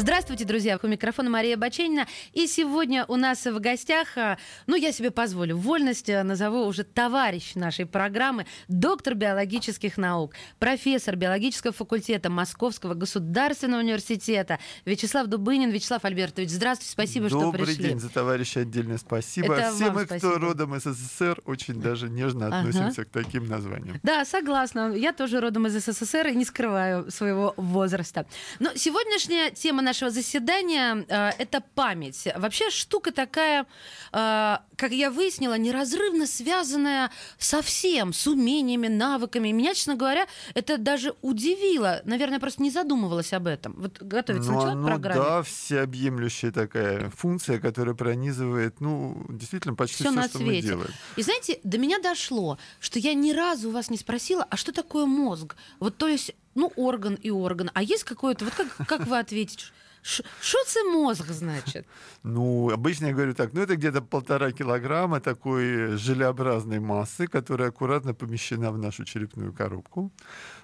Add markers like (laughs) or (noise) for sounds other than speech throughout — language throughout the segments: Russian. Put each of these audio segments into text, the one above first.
Здравствуйте, друзья. У микрофона Мария Баченина. И сегодня у нас в гостях, а, ну, я себе позволю, вольность а, назову уже товарищ нашей программы, доктор биологических наук, профессор биологического факультета Московского государственного университета Вячеслав Дубынин. Вячеслав Альбертович, здравствуйте, спасибо, Добрый что пришли. Добрый день, за товарища отдельное спасибо. Это Все мы, спасибо. кто родом из СССР, очень даже нежно Ага. относимся к таким названиям. Да, согласна. Я тоже родом из СССР и не скрываю своего возраста. Но сегодняшняя тема нашего заседания э, это память. Вообще штука такая, э, как я выяснила, неразрывно связанная со всем, с умениями, навыками. И Меня, честно говоря, это даже удивило. Наверное, просто не задумывалась об этом. Вот готовиться Ну, начала к оно, программе. да, всеобъемлющая такая функция, которая пронизывает, ну, действительно, почти все, на что мы свете. делаем. И знаете, до меня дошло, что я ни разу у вас не спросила, а что такое мозг? Вот то есть, ну, орган и орган. А есть какое-то, вот как, как вы ответите? Что це мозг, значит? (laughs) Ну, обычно я говорю так, ну, это где-то полтора килограмма такой желеобразной массы, которая аккуратно помещена в нашу черепную коробку.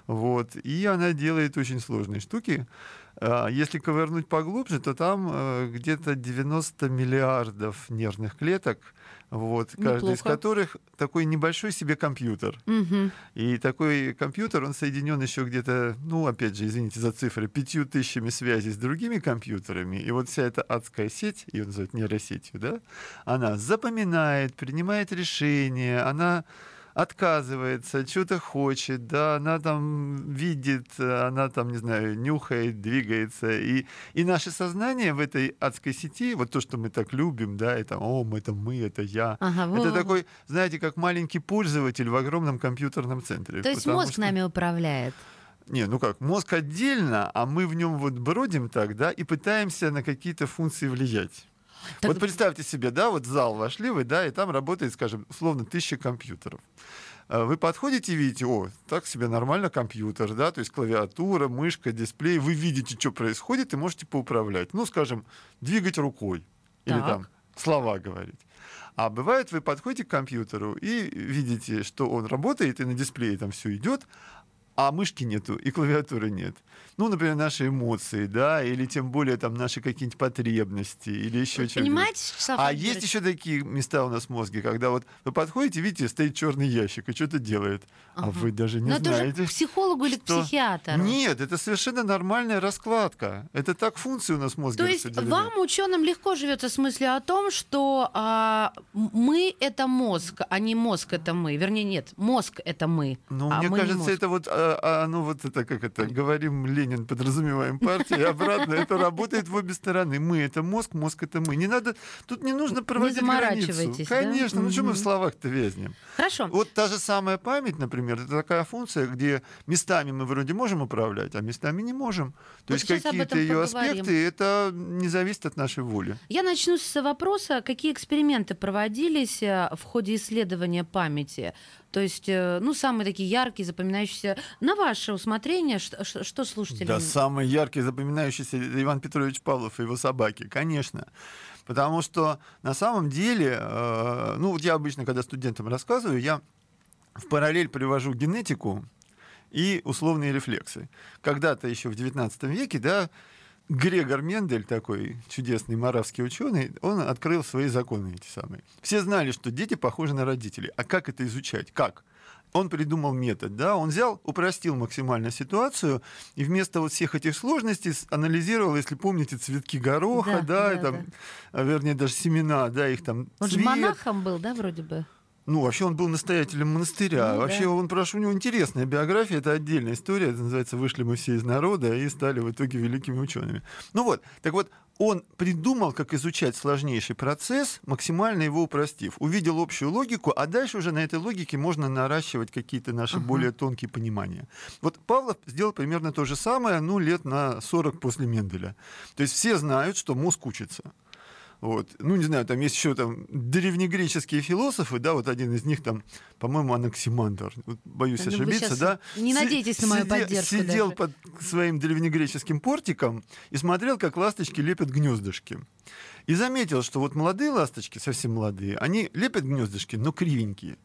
Вот. И она делает очень сложные штуки. А, Если ковырнуть поглубже, то там э, где-то 90 миллиардов нервных клеток, вот, каждый из которых такой небольшой себе компьютер. Мгм. И такой компьютер, он соединен еще где-то, ну, опять же, извините за цифры, пятью тысячами связей с другими компьютерами. И вот вся эта адская сеть, ее называют нейросетью, да, она запоминает, принимает решения, она отказывается, что-то хочет, да, она там видит, она там, не знаю, нюхает, двигается. И, и наше сознание в этой адской сети, вот то, что мы так любим, да, это, о, мы, это мы, это я, Ага, это такой, знаете, как маленький пользователь в огромном компьютерном центре. То есть мозг что- нами управляет. Не, ну как, мозг отдельно, а мы в нем вот бродим так, да, и пытаемся на какие-то функции влиять. Так- Вот представьте себе, да, вот в зал вошли вы, да, и там работает, скажем, условно, тысяча компьютеров. А Вы подходите и видите, о, так себе нормально компьютер, да, то есть клавиатура, мышка, дисплей, вы видите, что происходит, и можете поуправлять. Ну, скажем, двигать рукой или Так. там слова говорить. А бывает, вы подходите к компьютеру и видите, что он работает, и на дисплее там все идет, а мышки нету и клавиатуры нет. Ну, например, наши эмоции, да, или тем более там наши какие-нибудь потребности, или еще что-нибудь. понимаете, Вячеслав А есть еще такие места у нас в мозге, когда вот вы подходите, видите, стоит черный ящик и что-то делает, а Ага. вы даже не Но это уже знаете. к психологу или к что- психиатру? Нет, это совершенно нормальная раскладка. Это так функции у нас в мозге То есть вам, ученым, легко живется с мыслью о том, что а, мы это мозг, а не мозг это мы. Вернее, нет, мозг это мы. Ну, а мне мы кажется, это вот, а, а, ну вот это как это, говорим Ленин, подразумеваем партию, и обратно это работает в обе стороны. Мы это мозг, мозг это мы. Не надо, тут не нужно проводить границу. заморачивайтесь, да? Конечно, ну что мы в словах-то вязнем? Хорошо. Вот та же самая память, например, это такая функция, где местами мы вроде можем управлять, а местами не можем. То Вот есть какие-то ее поговорим. аспекты, это не зависит от нашей воли. Я начну с вопроса, какие эксперименты проводились э, в ходе исследования памяти. То есть, э, ну, самые такие яркие, запоминающиеся. На ваше усмотрение, что, что- слушатели... Да, самый яркий, запоминающийся Иван Петрович Павлов и его собаки, конечно. Потому что на самом деле, э, ну вот я обычно, когда студентам рассказываю, я в параллель привожу генетику и условные рефлексы. Когда-то еще в XIX веке, да, Грегор Мендель, такой чудесный моравский ученый, он открыл свои законы эти самые. Все знали, что дети похожи на родителей. А как это изучать? Как? Он придумал метод, да, он взял, упростил максимально ситуацию и вместо вот всех этих сложностей анализировал, если помните, цветки гороха, Да, да, и да, там, а, вернее, даже семена, да, их там Он же цвет. монахом был, да, вроде бы? Ну, вообще он был настоятелем монастыря. Ну, вообще да. он, прошу, у него интересная биография, это отдельная история, это называется «Вышли мы все из народа» и стали в итоге великими учеными. Ну вот, так вот, он придумал, как изучать сложнейший процесс, максимально его упростив. Увидел общую логику, а дальше уже на этой логике можно наращивать какие-то наши Ага. более тонкие понимания. Вот Павлов сделал примерно то же самое, ну, лет на 40 после Менделя. То есть все знают, что мозг учится. Вот. Ну, не знаю, там есть еще там древнегреческие философы, да, вот один из них там, по-моему, Анаксимандр, вот, боюсь вы ошибиться, да. не надейтесь на мою сиде- поддержку Сидел даже. под своим древнегреческим портиком и смотрел, как ласточки лепят гнездышки. И заметил, что вот молодые ласточки, совсем молодые, они лепят гнездышки, но кривенькие.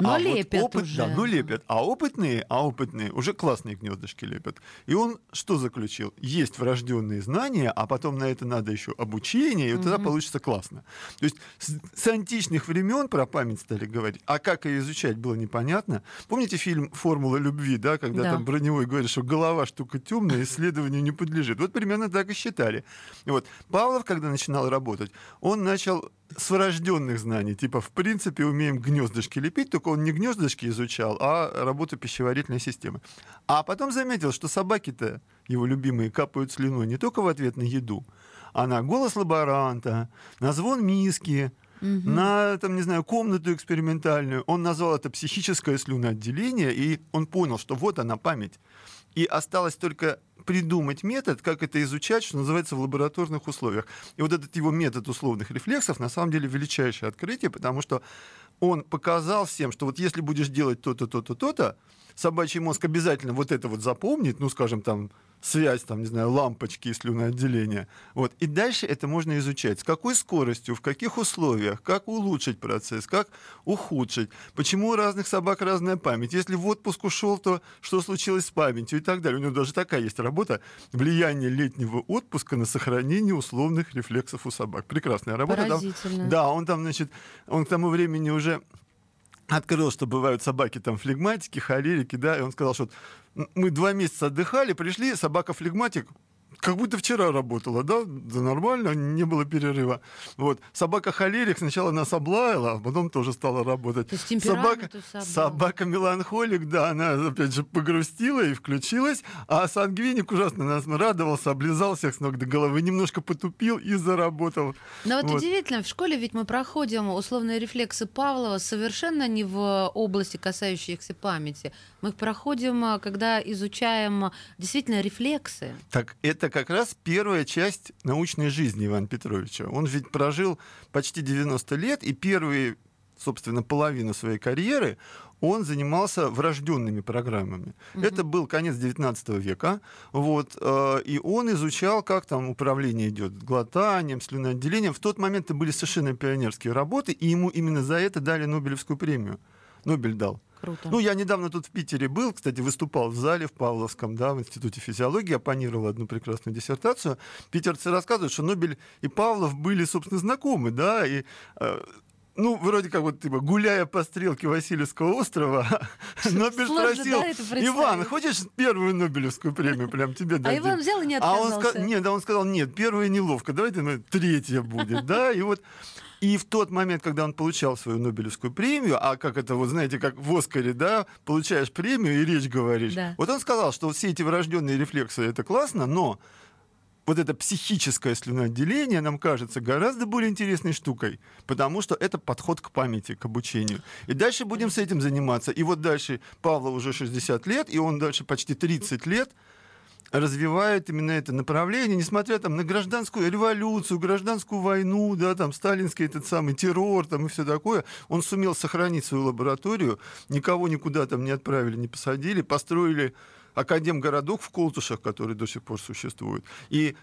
Но а вот лепят опыт- уже. Да, ну лепят. А опытные, а опытные уже классные гнездышки лепят. И он что заключил? Есть врожденные знания, а потом на это надо еще обучение, и вот тогда получится классно. То есть с, с античных времен про память стали говорить, а как ее изучать было непонятно. Помните фильм «Формула любви», да, когда Да. там Броневой говорит, что голова штука темная, исследованию не подлежит. Вот примерно так и считали. И вот Павлов, когда начинал работать, он начал с врожденных знаний. Типа, в принципе, умеем гнездышки лепить, только он не гнездышки изучал, а работу пищеварительной системы. А потом заметил, что собаки-то, его любимые, капают слюной не только в ответ на еду, а на голос лаборанта, на звон миски, на, там, не знаю, комнату экспериментальную. Он назвал это психическое слюноотделение, и он понял, что вот она память. И осталось только придумать метод, как это изучать, что называется, в лабораторных условиях. И вот этот его метод условных рефлексов на самом деле величайшее открытие, потому что он показал всем, что вот если будешь делать то-то, то-то, то-то, собачий мозг обязательно вот это вот запомнит, ну, скажем, там, связь, там, не знаю, лампочки и слюноотделения. Вот. И дальше это можно изучать. С какой скоростью, в каких условиях, как улучшить процесс, как ухудшить, почему у разных собак разная память. Если в отпуск ушел, то что случилось с памятью и так далее. У него даже такая есть работа «Влияние летнего отпуска на сохранение условных рефлексов у собак». Прекрасная работа. Там- да, он там, значит, он к тому времени уже открыл, что бывают собаки там флегматики, холерики, да, и он сказал, что мы два месяца отдыхали, пришли, собака флегматик, как будто вчера работала, да, да нормально, не было перерыва. Вот. Собака холерик сначала нас облаяла, а потом тоже стала работать. То есть собака, собака меланхолик, да, она опять же погрустила и включилась, а сангвиник ужасно нас радовался, облизал всех с ног до головы, немножко потупил и заработал. Но вот, Вот. удивительно, в школе ведь мы проходим условные рефлексы Павлова совершенно не в области, касающихся памяти. Мы их проходим, а, когда изучаем действительно рефлексы. Так это как раз первая часть научной жизни Ивана Петровича. Он ведь прожил почти 90 лет, и первые, собственно, половину своей карьеры он занимался врожденными программами. Это был конец 19 века, вот, э, и он изучал, как там управление идет глотанием, слюноотделением. В тот момент это были совершенно пионерские работы, и ему именно за это дали Нобелевскую премию. Нобель дал. Круто. Ну, я недавно тут в Питере был, кстати, выступал в зале в Павловском, да, в Институте физиологии, оппонировал одну прекрасную диссертацию. Питерцы рассказывают, что Нобель и Павлов были, собственно, знакомы, да, и э, ну, вроде как вот, типа, гуляя по стрелке Васильевского острова, (laughs) Нобель спросил, да? Иван, хочешь первую Нобелевскую премию, прям тебе а дадим?» Иван взял и не А он отказался. нет, да, он сказал, нет, первая неловко, давайте ну, третья будет, да, и вот и в тот момент, когда он получал свою Нобелевскую премию, а как это, вот знаете, как в Оскаре, да, получаешь премию и речь говоришь, Да. вот он сказал, что все эти врожденные рефлексы это классно, но вот это психическое слюноотделение нам кажется гораздо более интересной штукой, потому что это подход к памяти, к обучению. И дальше будем с этим заниматься. И вот дальше Павла уже 60 лет, и он дальше почти 30 лет развивает именно это направление, несмотря там на гражданскую революцию, гражданскую войну, да, там сталинский этот самый террор, там и все такое, он сумел сохранить свою лабораторию, никого никуда там не отправили, не посадили, построили академгородок в Колтушах, который до сих пор существует. И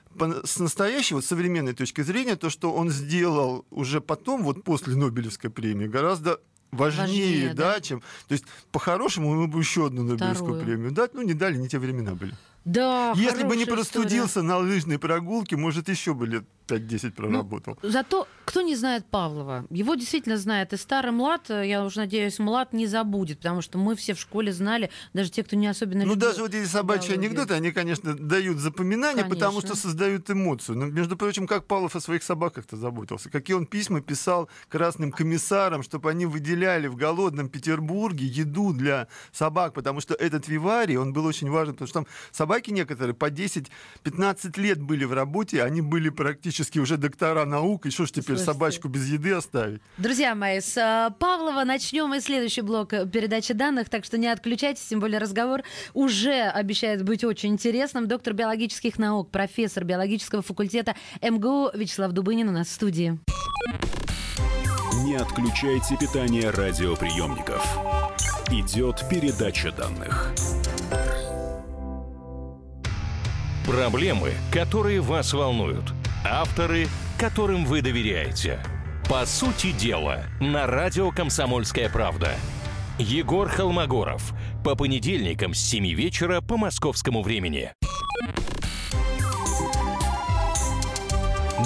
с настоящей, вот современной точки зрения, то, что он сделал уже потом, вот после Нобелевской премии, гораздо важнее, Важнее, да, да. чем... То есть, по-хорошему, ему бы еще одну Нобелевскую Вторую. премию дать, ну, не дали, не те времена были. Да, Если бы не простудился на лыжной прогулке, может, еще бы лет 5-10 проработал. история. Зато кто не знает Павлова? Его действительно знает. И старый млад, э, я уже надеюсь, млад не забудет, потому что мы все в школе знали, даже те, кто не особенно Ну, любил даже вот эти собачьи биологию. анекдоты, они, конечно, дают запоминание, потому Конечно. что создают эмоцию. Но, между прочим, как Павлов о своих собаках-то заботился. Какие он письма писал красным комиссарам, чтобы они выделяли в голодном Петербурге еду для собак, потому что этот виварий, он был очень важен, потому что там собаки собаки некоторые по 10-15 лет были в работе, они были практически уже доктора наук, и что ж теперь Слушайте. собачку без еды оставить? Друзья мои, с э, Павлова начнем и следующий блок э, передачи данных, так что не отключайтесь, тем более разговор уже обещает быть очень интересным. Доктор биологических наук, профессор биологического факультета МГУ Вячеслав Дубынин у нас в студии. Не отключайте питание радиоприемников. Идет передача данных. Проблемы, которые вас волнуют. Авторы, которым вы доверяете. По сути дела, на радио «Комсомольская правда». Егор Холмогоров. По понедельникам с 7 вечера по московскому времени.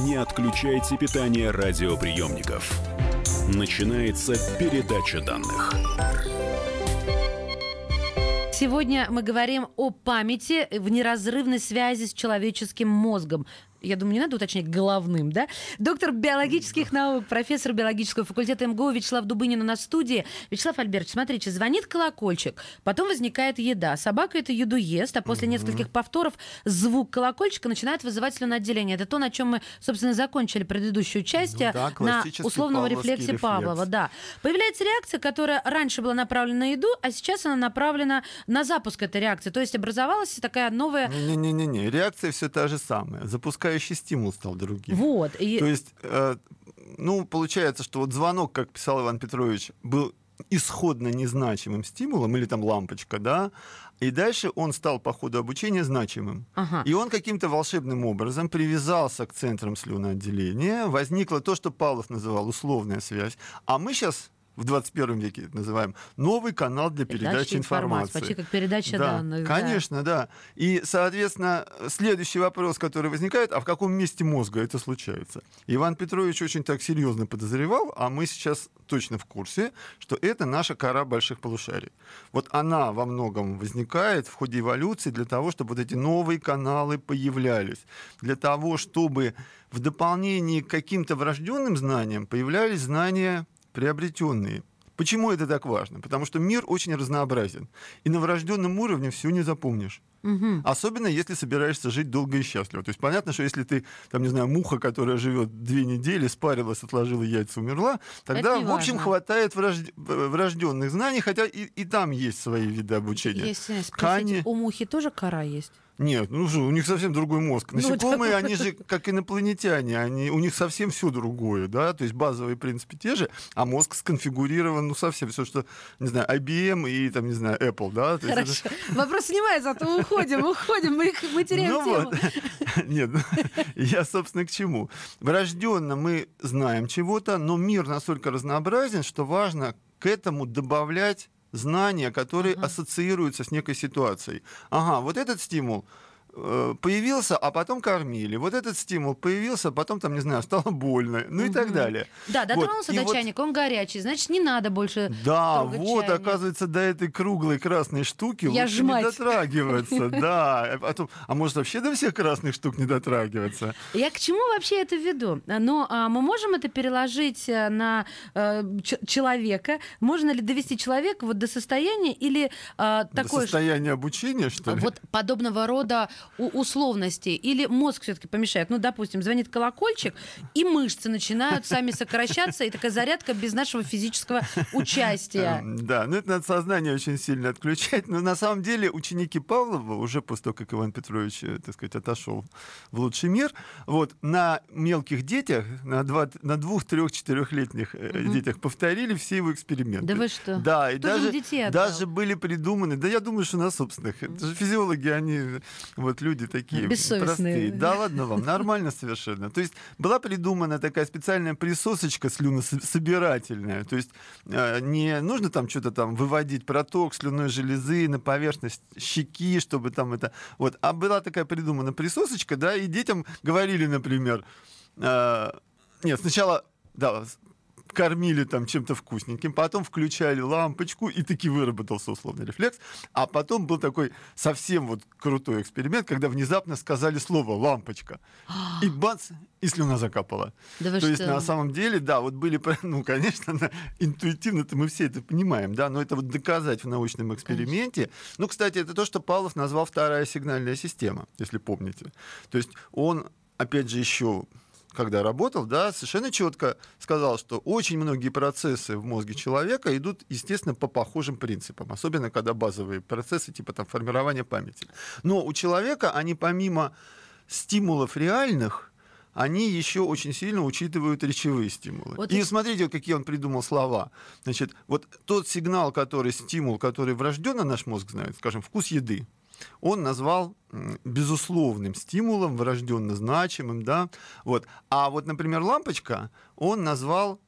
Не отключайте питание радиоприемников. Начинается передача данных. Сегодня мы говорим о памяти в неразрывной связи с человеческим мозгом. Я думаю, не надо уточнять головным, да? Доктор биологических наук, профессор биологического факультета МГУ Вячеслав Дубынин у нас в студии. Вячеслав Альбертович, смотрите, звонит колокольчик, потом возникает еда. Собака эту еду ест, а после нескольких повторов звук колокольчика начинает вызывать слюноотделение. Это то, на чем мы, собственно, закончили предыдущую часть Ну да, на классический условного рефлексе рефлекс. Павлова. Да. Появляется реакция, которая раньше была направлена на еду, а сейчас она направлена на запуск этой реакции. То есть образовалась такая новая... Не-не-не, реакция все та же самая. Запускающий стимул стал другим. Вот. И... То есть, э, ну, получается, что вот звонок, как писал Иван Петрович, был исходно незначимым стимулом, или там лампочка, да, и дальше он стал по ходу обучения значимым. Ага. И он каким-то волшебным образом привязался к центрам слюноотделения, возникло то, что Павлов называл условная связь, а мы сейчас в 21 веке это называем новый канал для передачи информации. Почти как передача Да, данных. да. конечно, да. И, соответственно, следующий вопрос, который возникает, а в каком месте мозга это случается? Иван Петрович очень так серьезно подозревал, а мы сейчас точно в курсе, что это наша кора больших полушарий. Вот она во многом возникает в ходе эволюции для того, чтобы вот эти новые каналы появлялись, для того, чтобы в дополнение к каким-то врожденным знаниям появлялись знания приобретенные. Почему это так важно? Потому что мир очень разнообразен. И на врожденном уровне все не запомнишь. Мгм. Особенно если собираешься жить долго и счастливо. То есть понятно, что если ты, там, не знаю, муха, которая живет две недели, спарилась, отложила яйца, умерла, тогда, в общем, важно. хватает врожд- врожденных знаний, хотя и, и там есть свои виды обучения. Если спросить, Ткани- у мухи тоже кора есть? Нет, ну что, у них совсем другой мозг. Ну, Насекомые, они же как инопланетяне, они, у них совсем все другое, да, то есть базовые принципы те же, а мозг сконфигурирован, ну, совсем все, что, не знаю, IBM и, там, не знаю, Apple, да. то есть это- Хорошо. Вопрос снимается, а то уходим, уходим, мы, их- мы теряем Ну тему. вот. (laughs) Нет, ну, я, собственно, к чему. Врожденно мы знаем чего-то, но мир настолько разнообразен, что важно к этому добавлять знания, которые Ага. ассоциируются с некой ситуацией. Ага, вот этот стимул появился, а потом кормили. Вот этот стимул появился, а потом, там, не знаю, стало больно, ну и так далее. Да, Вот. дотронулся И до вот- чайника, он горячий, значит, не надо больше Да, вот, чайник. оказывается, до этой круглой красной штуки Я лучше ж не дотрагиваться. (laughs) Да, а, а может вообще до всех красных штук не дотрагиваться? Я к чему вообще это веду? Но а, мы можем это переложить э, на э, человека? Можно ли довести человека вот до состояния или а, такое... состояние обучения, что ли? Вот подобного рода у- условности. Или мозг все-таки помешает. Ну, допустим, звонит колокольчик, и мышцы начинают сами сокращаться, и такая зарядка без нашего физического участия. Эм, Да, ну это надо сознание очень сильно отключать. Но на самом деле ученики Павлова, уже после того, как Иван Петрович, э, так сказать, отошел в лучший мир, вот на мелких детях, на, два, на двух, трех, четырехлетних э, Мгм. детях повторили все его эксперименты. Да вы что? Да, и Кто даже, даже были придуманы, да я думаю, что на собственных. Это же физиологи, они вот люди такие простые. Да ладно вам, нормально совершенно. То есть была придумана такая специальная присосочка слюнособирательная. То есть э, не нужно там что-то там выводить проток слюной железы на поверхность щеки, чтобы там это... Вот. А была такая придумана присосочка, да, и детям говорили, например, э, нет, сначала, да, кормили там чем-то вкусненьким, потом включали лампочку, и таки выработался условный рефлекс. А потом был такой совсем вот крутой эксперимент, когда внезапно сказали слово «лампочка». И (gasps) бац, и слюна закапала. Да То есть что? на самом деле, да, вот были, (laughs) ну, конечно, на- интуитивно-то мы все это понимаем, да, но это вот доказать в научном эксперименте. Ну, кстати, это то, что Павлов назвал вторая сигнальная система, если помните. То есть он, опять же, еще когда работал, да, совершенно четко сказал, что очень многие процессы в мозге человека идут, естественно, по похожим принципам, особенно когда базовые процессы, типа там формирования памяти. Но у человека они помимо стимулов реальных, они еще очень сильно учитывают речевые стимулы. Вот и и- смотрите, какие он придумал слова. Значит, вот тот сигнал, который стимул, который врожденно наш мозг знает, скажем, вкус еды, он назвал безусловным стимулом, врожденно значимым, да, вот. А вот, например, лампочка, он назвал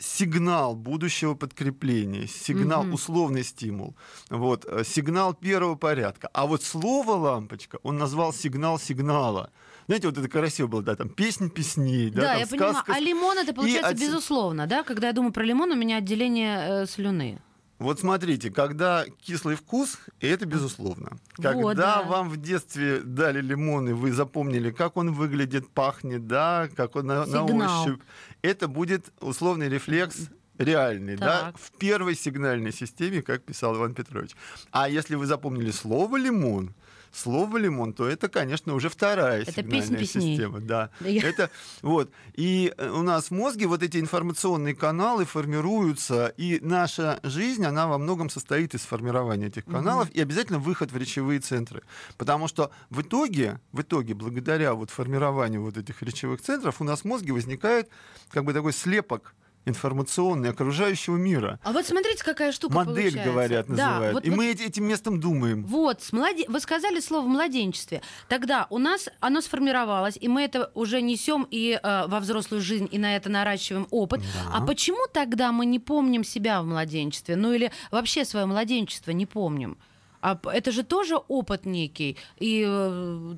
сигнал будущего подкрепления, сигнал Мгм. условный стимул, вот, э, сигнал первого порядка. А вот слово лампочка он назвал сигнал сигнала. Знаете, вот это красиво было, да, там песнь песней, да, Да, там я понимаю. сказка А лимон это получается отс- безусловно, да? Когда я думаю про лимон, у меня отделение э, слюны. Вот смотрите, когда кислый вкус, и это безусловно. Когда Вот, да. вам в детстве дали лимон, и вы запомнили, как он выглядит, пахнет, да, как он на, на ощупь, это будет условный рефлекс реальный, да, Так. в первой сигнальной системе, как писал Иван Петрович. А если вы запомнили слово лимон, слово лимон, то это, конечно, уже вторая Это сигнальная песнь система. Да. Я- Это вот. И э, у нас в мозге вот эти информационные каналы формируются, и наша жизнь, она во многом состоит из формирования этих каналов и обязательно выход в речевые центры. Потому что в итоге, в итоге, благодаря вот формированию вот этих речевых центров, у нас в мозге возникает как бы такой слепок информационный окружающего мира. А вот смотрите, какая штука Модель, получается. говорят, Да, называют. вот- и вот мы эти- этим местом думаем. Вот, с младе- вы сказали слово младенчестве. Тогда у нас оно сформировалось, и мы это уже несем и э, во взрослую жизнь, и на это наращиваем опыт. А почему тогда мы не помним себя в младенчестве? Ну или вообще свое младенчество не помним? А это же тоже опыт некий. И э,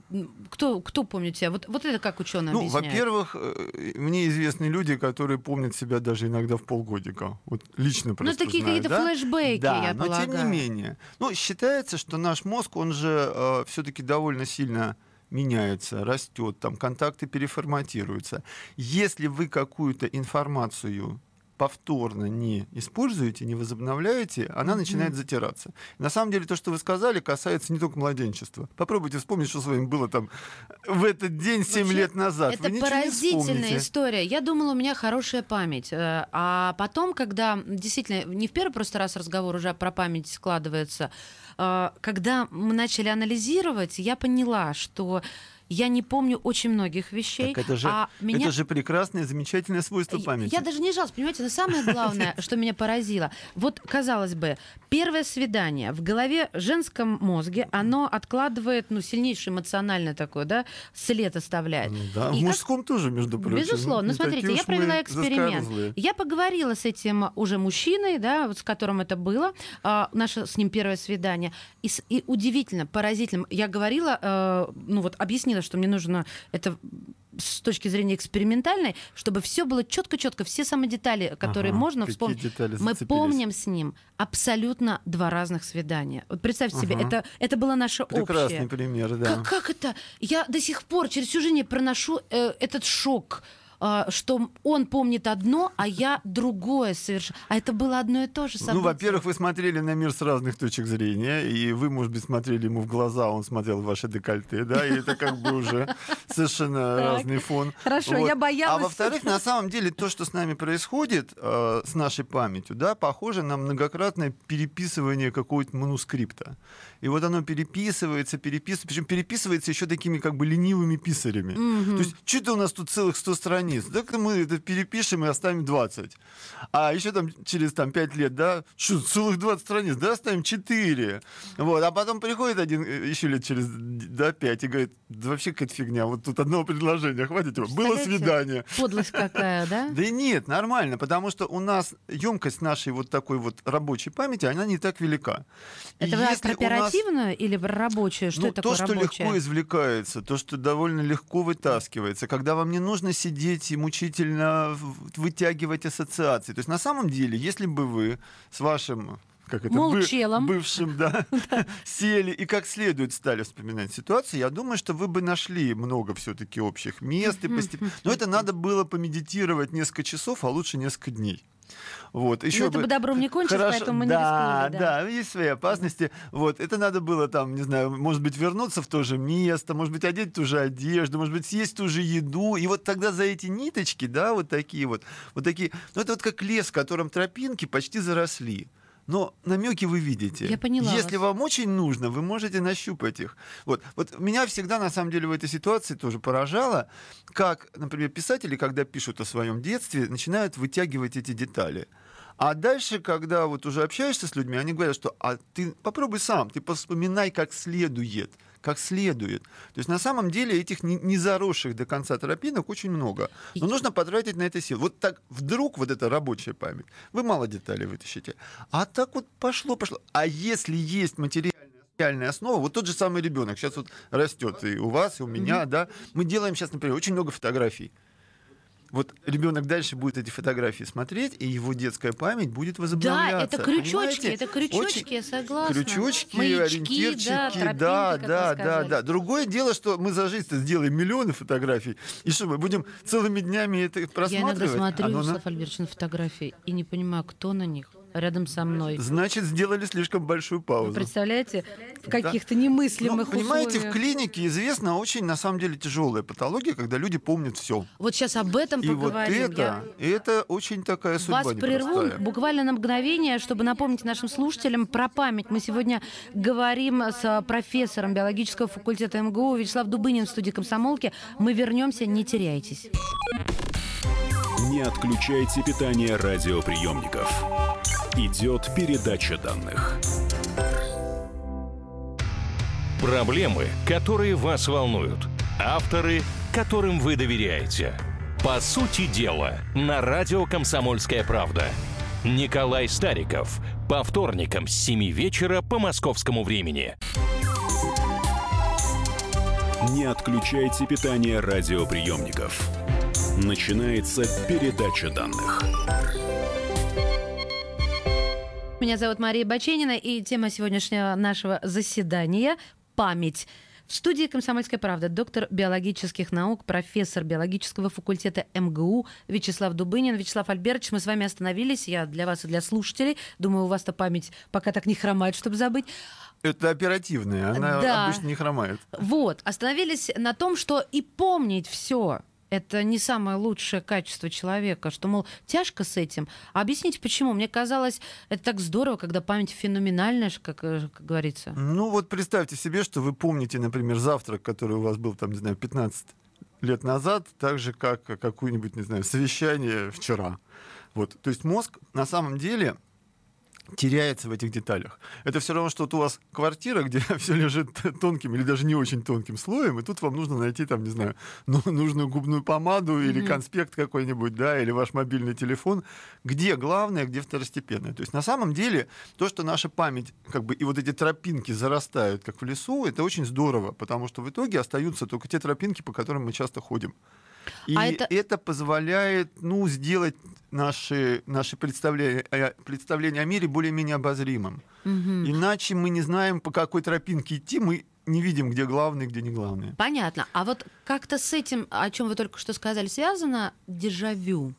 кто, кто помнит себя? Вот, вот это как ученые Ну, объясняют. во-первых, э, мне известны люди, которые помнят себя даже иногда в полгодика. Вот лично просто Ну, такие какие-то да? флешбеки, да, я но тем не полагаю. менее. Ну, считается, что наш мозг, он же все-таки довольно сильно меняется, растет, там контакты переформатируются. Если вы какую-то информацию повторно не используете, не возобновляете, она начинает затираться. На самом деле, то, что вы сказали, касается не только младенчества. Попробуйте вспомнить, что с вами было там в этот день 7 Вообще, лет назад. Это Вы поразительная история. Я думала, у меня хорошая память. Э, А потом, когда действительно не в первый просто раз разговор уже про память складывается, э, когда мы начали анализировать, я поняла, что я не помню очень многих вещей. Так это же, а меня... это же прекрасное, замечательное свойство Я- памяти. Я даже не жалуюсь, понимаете, но самое главное, (laughs) что меня поразило. Вот, казалось бы, первое свидание в голове женском мозге, оно откладывает, ну, сильнейший эмоциональный такой, да, след оставляет. Ну Да, в И как- мужском тоже, между прочим. Безусловно. Ну, Не смотрите, я провела эксперимент. Я поговорила с этим уже мужчиной, да, вот с которым это было, а, наше с ним первое свидание. И удивительно, поразительно. Я говорила, э, ну вот объяснила, что мне нужно это с точки зрения экспериментальной, чтобы все было четко-четко, все самые детали, которые Ага, можно вспомнить. Мы помним с ним абсолютно два разных свидания. Вот представьте себе, Ага. это, это было наше Прекрасный общее. пример, да. Как, как это? Я до сих пор через всю жизнь проношу э, этот шок, что он помнит одно, а я другое совершенно. А это было одно и то же событие. Ну, во-первых, вы смотрели на мир с разных точек зрения, и вы, может быть, смотрели ему в глаза, а он смотрел в ваше декольте, да, и это как бы уже (laughs) совершенно разный фон. Хорошо, я боялась. А во-вторых, на самом деле, то, что с нами происходит, э, с нашей памятью, да, похоже на многократное переписывание какого-то манускрипта. И вот оно переписывается, переписывается, причем переписывается еще такими как бы ленивыми писарями. То есть, что-то у нас тут целых 100 страниц. Так мы это перепишем и оставим 20. А еще там через там, 5 лет, да, что, целых 20 страниц, да, оставим 4. Вот. А потом приходит один э, еще лет через да, 5 и говорит, да вообще какая-то фигня, вот тут одного предложения, хватит его. Было свидание. Подлость какая, да? (laughs) Да нет, нормально, потому что у нас емкость нашей вот такой вот рабочей памяти, она не так велика. Это вы корпоративную или рабочую? Что ну, это то, такое что рабочее? легко извлекается, то, что довольно легко вытаскивается, когда вам не нужно сидеть сидеть и мучительно вытягивать ассоциации. То есть на самом деле, если бы вы с вашим как это, бы- Молчелом. бывшим, да, (laughs) сели и как следует стали вспоминать ситуацию, я думаю, что вы бы нашли много все-таки общих мест. И постеп- Но это надо было помедитировать несколько часов, а лучше несколько дней. Вот, еще Ну, это бы добром не кончилось, поэтому мы не да, рискнули, да. Да, есть свои опасности. Вот, это надо было там, не знаю, может быть, вернуться в то же место, может быть, одеть ту же одежду, может быть, съесть ту же еду. И вот тогда за эти ниточки, да, вот такие вот, вот такие, ну это вот как лес, в котором тропинки почти заросли. Но намеки вы видите. Я поняла Если вас. вам очень нужно, вы можете нащупать их. Вот. вот меня всегда, на самом деле, в этой ситуации тоже поражало, как, например, писатели, когда пишут о своем детстве, начинают вытягивать эти детали. А дальше, когда вот уже общаешься с людьми, они говорят, что а ты попробуй сам, ты поспоминай как следует, как следует. То есть на самом деле этих не, не заросших до конца тропинок очень много. Но нужно потратить на это сил. Вот так вдруг вот эта рабочая память, вы мало деталей вытащите. А так вот пошло, пошло. А если есть материальная реальная основа, вот тот же самый ребенок сейчас вот растет и у вас, и у меня, да, мы делаем сейчас, например, очень много фотографий. Вот ребенок дальше будет эти фотографии смотреть, и его детская память будет Да, возобновляться. это крючочки, понимаете? это крючочки, Очень- я согласна. Крючочки, Маячки, ориентирчики, да, да, тропинки, да, да, сказали. да, Другое дело, что мы за жизнь сделаем миллионы фотографий, и что мы будем целыми днями это Я просматривать? иногда смотрю, Оно на- Вячеслав Альбертович, на фотографии и не понимаю, кто на них рядом со мной. Значит, сделали слишком большую Вы паузу. представляете, в Да. каких-то немыслимых Ну, понимаете, условиях. в клинике известна очень, на самом деле, тяжелая патология, когда люди помнят все. Вот сейчас об этом И вот поговорим. Я это, это очень такая судьба Вас прерву буквально на мгновение, чтобы напомнить нашим слушателям про память. Мы сегодня говорим с профессором биологического факультета МГУ Вячеслав Дубынин в студии «Комсомолки». Мы вернемся, не теряйтесь. Не отключайте питание радиоприемников. Идет передача данных. Проблемы, которые вас волнуют. Авторы, которым вы доверяете. По сути дела, на радио «Комсомольская правда». Николай Стариков. По вторникам с 7 вечера по московскому времени. Не отключайте питание радиоприемников. Начинается передача данных. Меня зовут Мария Баченина, и тема сегодняшнего нашего заседания – память. В студии «Комсомольская правда» доктор биологических наук, профессор биологического факультета МГУ Вячеслав Дубынин. Вячеслав Альбертович, мы с вами остановились. Я для вас и для слушателей. Думаю, у вас-то память пока так не хромает, чтобы забыть. Это оперативная, она Да. обычно не хромает. Вот, остановились на том, что и помнить все это не самое лучшее качество человека, что, мол, тяжко с этим. А объясните, почему? Мне казалось, это так здорово, когда память феноменальная, как, э, как говорится. Ну вот представьте себе, что вы помните, например, завтрак, который у вас был, там, не знаю, 15 лет назад, так же, как какое-нибудь, не знаю, совещание вчера. Вот. То есть мозг на самом деле теряется в этих деталях. Это все равно, что вот у вас квартира, где (laughs) все лежит тонким или даже не очень тонким слоем, и тут вам нужно найти, там, не знаю, ну, нужную губную помаду или конспект какой-нибудь, да, или ваш мобильный телефон, где главное, где второстепенное. То есть на самом деле то, что наша память, как бы, и вот эти тропинки зарастают, как в лесу, это очень здорово, потому что в итоге остаются только те тропинки, по которым мы часто ходим. И А это... это- позволяет, ну, сделать наши, наши представления, э, представления о мире более-менее обозримым. Иначе мы не знаем, по какой тропинке идти, мы не видим, где главное, где не главное. Понятно. А вот как-то с этим, о чем вы только что сказали, связано дежавю?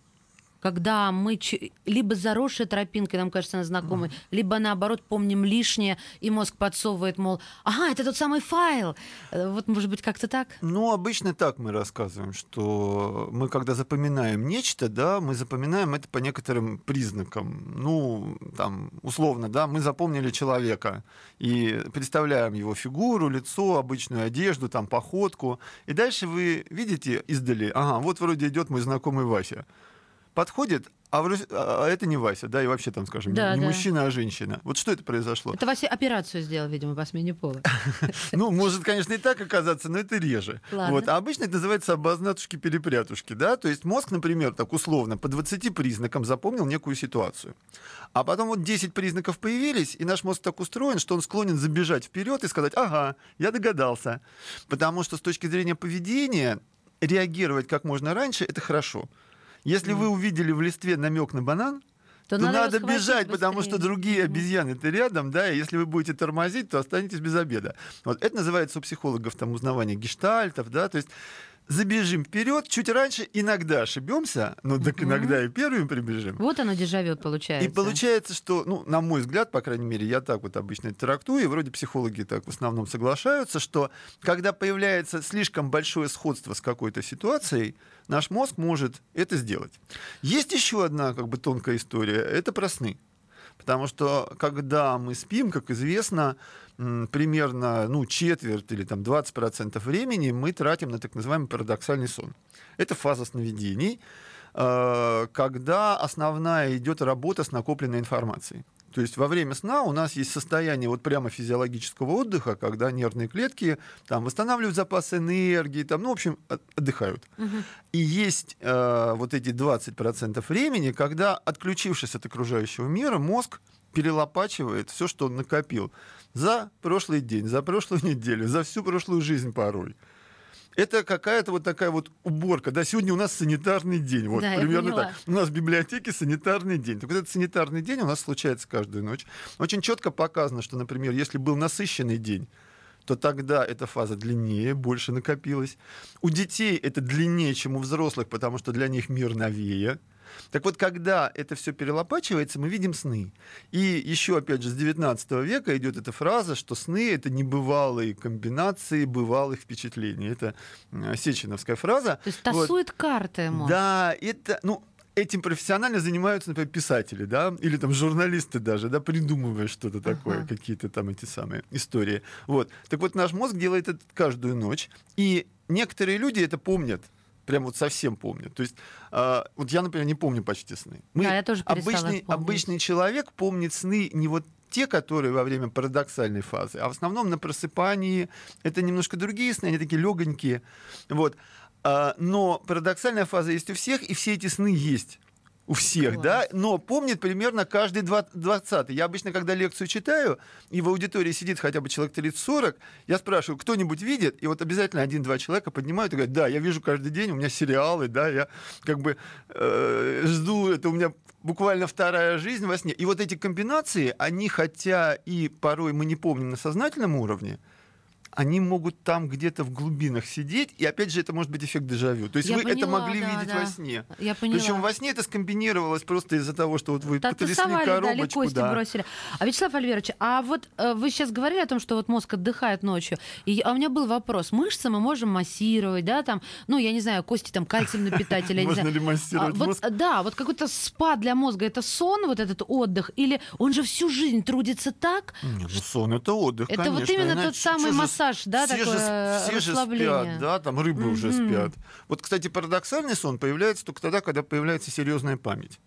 Когда мы либо заросшая тропинкой, нам кажется, она знакомой, либо наоборот помним лишнее, и мозг подсовывает, мол, ага, это тот самый файл. Э, Вот, может быть, как-то так? Ну, обычно так мы рассказываем, что мы, когда запоминаем нечто, да, мы запоминаем это по некоторым признакам. Ну, там, условно, да, мы запомнили человека и представляем его фигуру, лицо, обычную одежду, там, походку. И дальше вы видите издали, ага, вот вроде идет мой знакомый Вася. Подходит, а, вроде- а это не Вася, да, и вообще там, скажем, Да, не да. мужчина, а женщина. Вот что это произошло? Это Вася операцию сделал, видимо, по смене пола. (laughs) Ну, может, конечно, и так оказаться, но это реже. Вот. А обычно это называется обознатушки-перепрятушки, да? То есть мозг, например, так условно, по 20 признакам запомнил некую ситуацию. А потом вот 10 признаков появились, и наш мозг так устроен, что он склонен забежать вперед и сказать, ага, я догадался. Потому что с точки зрения поведения реагировать как можно раньше, это хорошо. Если вы увидели в листве намек на банан, То то, надо надо, бежать, потому что быстрее. другие обезьяны-то рядом, да, и если вы будете тормозить, то останетесь без обеда. Вот это называется у психологов там узнавание гештальтов, да, то есть забежим вперед, чуть раньше, иногда ошибемся, но так Мгм. иногда и первыми прибежим. Вот оно дежавю получается. И получается, что, ну, на мой взгляд, по крайней мере, я так вот обычно это трактую, и вроде психологи так в основном соглашаются, что когда появляется слишком большое сходство с какой-то ситуацией, наш мозг может это сделать. Есть еще одна как бы тонкая история, это про сны. Потому что когда мы спим, как известно, примерно ну, четверть или там, 20% времени мы тратим на так называемый парадоксальный сон. Это фаза сновидений, э, когда основная идет работа с накопленной информацией. То есть во время сна у нас есть состояние вот прямо физиологического отдыха, когда нервные клетки там, восстанавливают запасы энергии, там, ну, в общем, от- отдыхают. Мгм. И есть э, вот эти 20% времени, когда, отключившись от окружающего мира, мозг перелопачивает все, что он накопил за прошлый день, за прошлую (laughs) неделю, за всю прошлую жизнь порой. Это какая-то вот такая вот уборка. Да, сегодня у нас санитарный день. Вот Да, примерно так. У нас в библиотеке санитарный день. Так вот этот санитарный день у нас случается каждую ночь. Очень четко показано, что, например, если был насыщенный день, то тогда эта фаза длиннее, больше накопилась. У детей это длиннее, чем у взрослых, потому что для них мир новее. Так вот, когда это все перелопачивается, мы видим сны. И еще, опять же, с 19 века идет эта фраза, что сны — это небывалые комбинации бывалых впечатлений. Это э, сеченовская фраза. То есть Вот. тасует карты мозг. Да, это, ну, этим профессионально занимаются, например, писатели, да, или там журналисты даже, да, придумывая что-то такое, Ага. какие-то там эти самые истории. Вот. Так вот, наш мозг делает это каждую ночь, и некоторые люди это помнят, прям вот совсем помнят. То есть, а, вот я, например, не помню почти сны. Мы, Да, я тоже обычный, обычный человек помнит сны не вот те, которые во время парадоксальной фазы, а в основном на просыпании. Это немножко другие сны, они такие легонькие. Вот. А, Но парадоксальная фаза есть у всех, и все эти сны есть у всех, Класс. да, но помнит примерно каждый два- двадцатый. Я обычно, когда лекцию читаю, и в аудитории сидит хотя бы человек 30-40, я спрашиваю, кто-нибудь видит? И вот обязательно один-два человека поднимают и говорят, да, я вижу каждый день, у меня сериалы, да, я как бы э, жду, это у меня буквально вторая жизнь во сне. И вот эти комбинации, они, хотя и порой мы не помним на сознательном уровне, они могут там где-то в глубинах сидеть, и опять же это может быть эффект дежавю. То есть Я вы это поняла, могли да, видеть да. во сне. Я поняла. Причем во сне это скомбинировалось просто из-за того, что вот вы потрясли да, или коробочку. кости да. бросили. А Вячеслав Альверович, а вот э, вы сейчас говорили о том, что вот мозг отдыхает ночью. И, а у меня был вопрос. Мышцы мы можем массировать, да, там, ну, я не знаю, кости там кальцием напитать или Можно ли массировать А, мозг? Да, вот какой-то спа для мозга, это сон, вот этот отдых, или он же всю жизнь трудится так, Не, ну сон это отдых, Это вот именно тот самый же- массаж, да, все такое же, все же спят, да, там рыбы уже Мгм. спят. Вот, кстати, парадоксальный сон появляется только тогда, когда появляется серьезная память.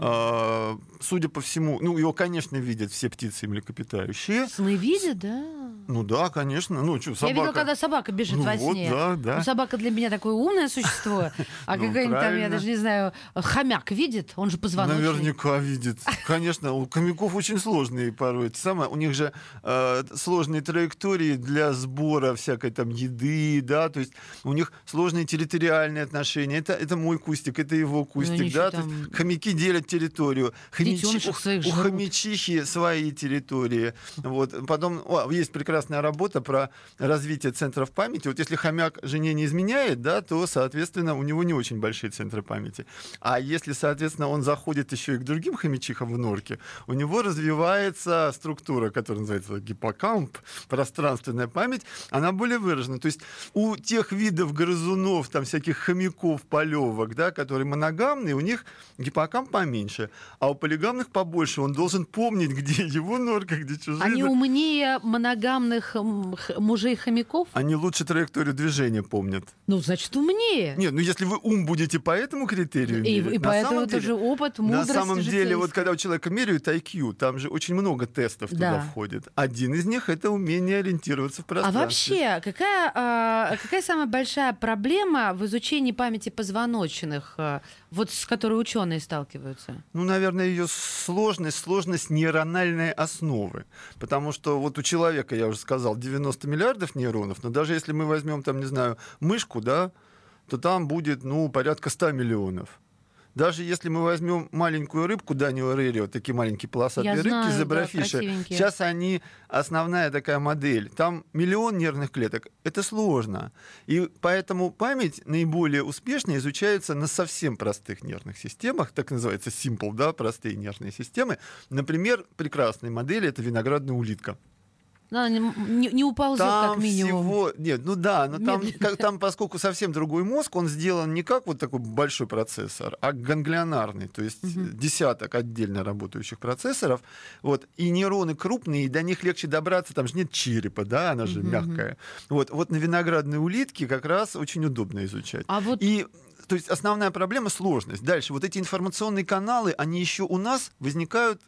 А, судя по всему, ну, его, конечно, видят все птицы и млекопитающие. сны видят, да? Ну да, конечно. Ну, что, собака... Я видела, когда собака бежит Ну во вот, сне. да, да. Ну, собака для меня такое умное существо, (laughs) а Ну, какой-нибудь там, я даже не знаю, хомяк видит, он же позвоночный. Наверняка видит. Конечно, у хомяков очень сложные порой. Это самое, у них же э, сложные траектории для сбора всякой там еды, да, то есть у них сложные территориальные отношения. Это, это мой кустик, это его кустик, они да. То есть хомяки делят территорию. Хомячи- у- у хомячихи свои территории. Вот. Потом о, есть прекрасная работа про развитие центров памяти. Вот если хомяк жене не изменяет, да, то, соответственно, у него не очень большие центры памяти. А если, соответственно, он заходит еще и к другим хомячихам в норке, у него развивается структура, которая называется гиппокамп, пространственная память, она более выражена. То есть у тех видов грызунов, там всяких хомяков, полевок, да, которые моногамные, у них гиппокамп поменьше, а у полигамных побольше. Он должен помнить, (laughs) где его норка, где чужие. Они умнее моногамных м, х- мужей-хомяков? Они лучше траекторию движения помнят. Ну, значит, умнее. Нет, ну если вы ум будете по этому критерию И, мерить, и на поэтому это деле- же опыт, На мудрость самом деле, вот когда у человека меряют IQ, там же очень много тестов Да. туда входит. Один из них это умение ориентироваться в А пространстве. вообще, какая, а, какая самая большая проблема в изучении памяти позвоночных, а, вот с которой ученые сталкиваются? Ну, наверное, ее сложность, сложность нейрональной основы. Потому что вот у человека, я уже сказал, 90 миллиардов нейронов, но даже если мы возьмем, там, не знаю, мышку, да, то там будет, ну, порядка 100 миллионов. Даже если мы возьмем маленькую рыбку Данио Рерио, такие маленькие полосатые Я рыбки знаю, да, зебрафиши, красивенькие. сейчас они основная такая модель. Там миллион нервных клеток. Это сложно. И поэтому память наиболее успешно изучается на совсем простых нервных системах, так называется simple, да, простые нервные системы. Например, прекрасные модели это виноградная улитка. Да, не, не- не уползет, Там как минимум. всего... Нет, ну да, но там, как, там, поскольку совсем другой мозг, он сделан не как вот такой большой процессор, а ганглионарный, то есть десяток отдельно работающих процессоров. Вот, и нейроны крупные, и до них легче добраться, там же нет черепа, да, она же мягкая. Вот, вот на виноградной улитке как раз очень удобно изучать. А вот И то есть основная проблема сложность. Дальше вот эти информационные каналы, они еще у нас возникают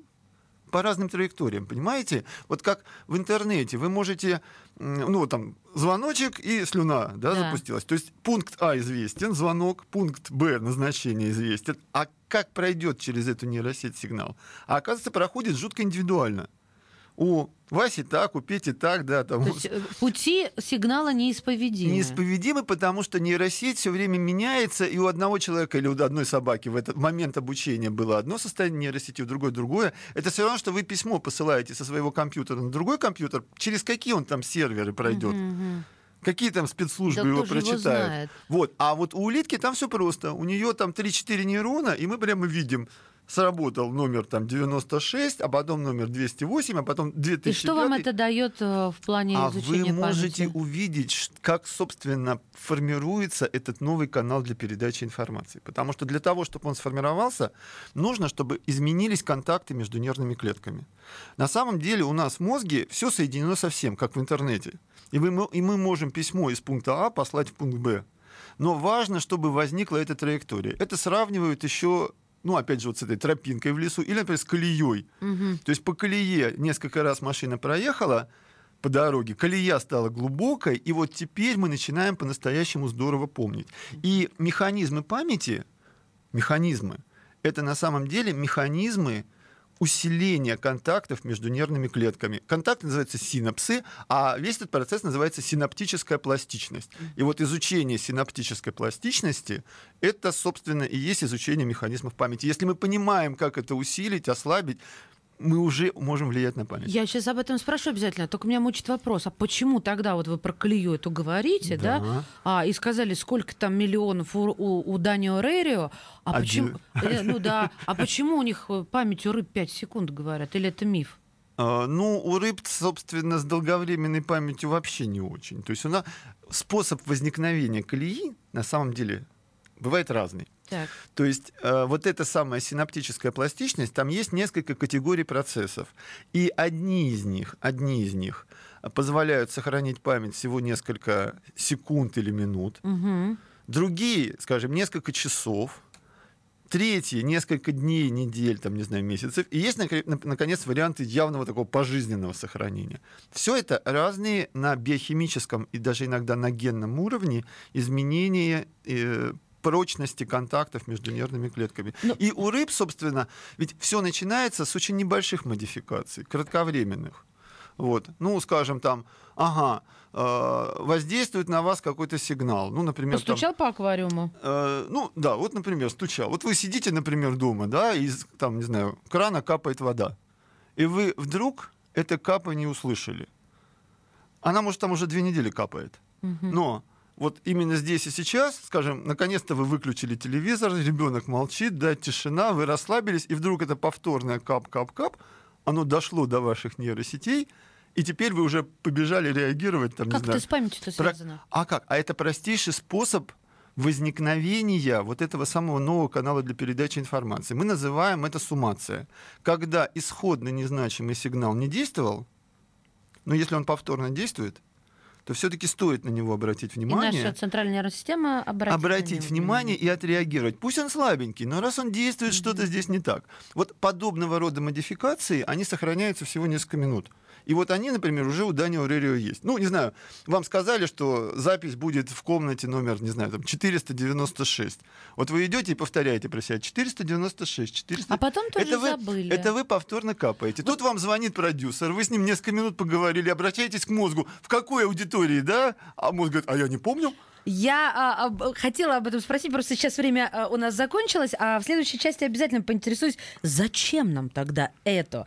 по разным траекториям, понимаете? Вот как в интернете вы можете, ну там звоночек и слюна, да, Да. запустилась. То есть пункт А известен, звонок, пункт Б назначение известен. А как пройдет через эту нейросеть сигнал? А оказывается, проходит жутко индивидуально. У Васи так, у Пети так, да, там. то есть, э, пути сигнала неисповедимы. неисповедимы, потому что нейросеть все время меняется, и у одного человека или у одной собаки в этот момент обучения было одно состояние нейросети, у другой другое. Это все равно, что вы письмо посылаете со своего компьютера на другой компьютер, через какие он там серверы пройдет. Какие там спецслужбы Да его же его прочитают? знает? Вот. А вот у улитки там все просто. У нее там 3-4 нейрона, и мы прямо видим, сработал номер там 96, а потом номер 208, а потом 2005. И что вам это дает э, в плане А вы изучения можете памяти? увидеть, как, собственно, формируется этот новый канал для передачи информации. Потому что для того, чтобы он сформировался, нужно, чтобы изменились контакты между нервными клетками. На самом деле у нас в мозге все соединено со всем, как в интернете. И, вы, мо- и мы можем письмо из пункта А послать в пункт Б. Но важно, чтобы возникла эта траектория. Это сравнивают еще ну, опять же, вот с этой тропинкой в лесу, или, например, с колеей. Мгм. То есть по колее несколько раз машина проехала по дороге, колея стала глубокой, и вот теперь мы начинаем по-настоящему здорово помнить. И механизмы памяти, механизмы, это на самом деле механизмы усиления контактов между нервными клетками. Контакты называются синапсы, а весь этот процесс называется синаптическая пластичность. И вот изучение синаптической пластичности — это, собственно, и есть изучение механизмов памяти. Если мы понимаем, как это усилить, ослабить, мы уже можем влиять на память. Я сейчас об этом спрошу обязательно. Только меня мучит вопрос, а почему тогда вот вы про колею эту говорите, да? Да. А, и сказали, сколько там миллионов у, у, у Данио Рерио, а Один. почему, э, (laughs) ну да, а почему у них э, память у рыб 5 секунд говорят, или это миф? А, Ну, у рыб, собственно, с долговременной памятью вообще не очень. То есть у нас способ возникновения колеи на самом деле бывает разный. Так. То есть э, вот эта самая синаптическая пластичность, там есть несколько категорий процессов. И одни из них, одни из них позволяют сохранить память всего несколько секунд или минут. Мгм. Другие, скажем, несколько часов. Третьи несколько дней, недель, там, не знаю, месяцев. И есть, наконец, варианты явного такого пожизненного сохранения. Все это разные на биохимическом и даже иногда на генном уровне изменения э, прочности контактов между нервными клетками. Ну- И у рыб, собственно, ведь все начинается с очень небольших модификаций, кратковременных. Вот. Ну, скажем, там, ага, э, воздействует на вас какой-то сигнал. Ну, например, там, Постучал по аквариуму? Э, ну, да, вот, например, стучал. Вот вы сидите, например, дома, да, и из, там, не знаю, крана капает вода. И вы вдруг это капание услышали. Она, может, там уже две недели капает. Мгм. Но вот именно здесь и сейчас, скажем, наконец-то вы выключили телевизор, ребенок молчит, да, тишина, вы расслабились, и вдруг это повторное кап-кап-кап, оно дошло до ваших нейросетей, и теперь вы уже побежали реагировать, там, Как не знаю, это с памятью-то Про- связано? а как? А это простейший способ возникновения вот этого самого нового канала для передачи информации. Мы называем это суммация. Когда исходно незначимый сигнал не действовал, но если он повторно действует, то все-таки стоит на него обратить И внимание. наша центральная нервная система обратит, обратить внимание и отреагировать. Пусть он слабенький, но раз он действует, что-то здесь не так. Вот подобного рода модификации, они сохраняются всего несколько минут. И вот они, например, уже у Данио Рерио есть. Ну, не знаю, вам сказали, что запись будет в комнате номер, не знаю, там 496. Вот вы идете и повторяете про себя 496, 400. А потом тоже это вы, забыли. Это вы повторно капаете. Тут вам звонит продюсер, вы с ним несколько минут поговорили, обращаетесь к мозгу. В какой аудитории, да? А мозг говорит, а я не помню. Я а, об- хотела об этом спросить, просто сейчас время а, у нас закончилось, а в следующей части обязательно поинтересуюсь, зачем нам тогда это?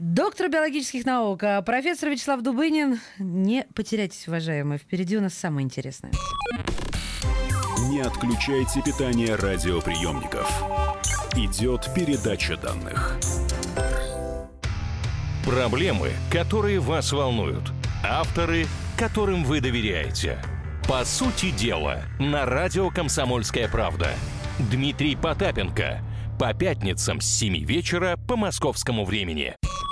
Доктор биологических наук, а, профессор Вячеслав Дубынин. Не потеряйтесь, уважаемые, впереди у нас самое интересное. Не отключайте питание радиоприемников. Идет передача данных. Проблемы, которые вас волнуют. Авторы, которым вы доверяете. По сути дела, на радио «Комсомольская правда». Дмитрий Потапенко. По пятницам с 7 вечера по московскому времени.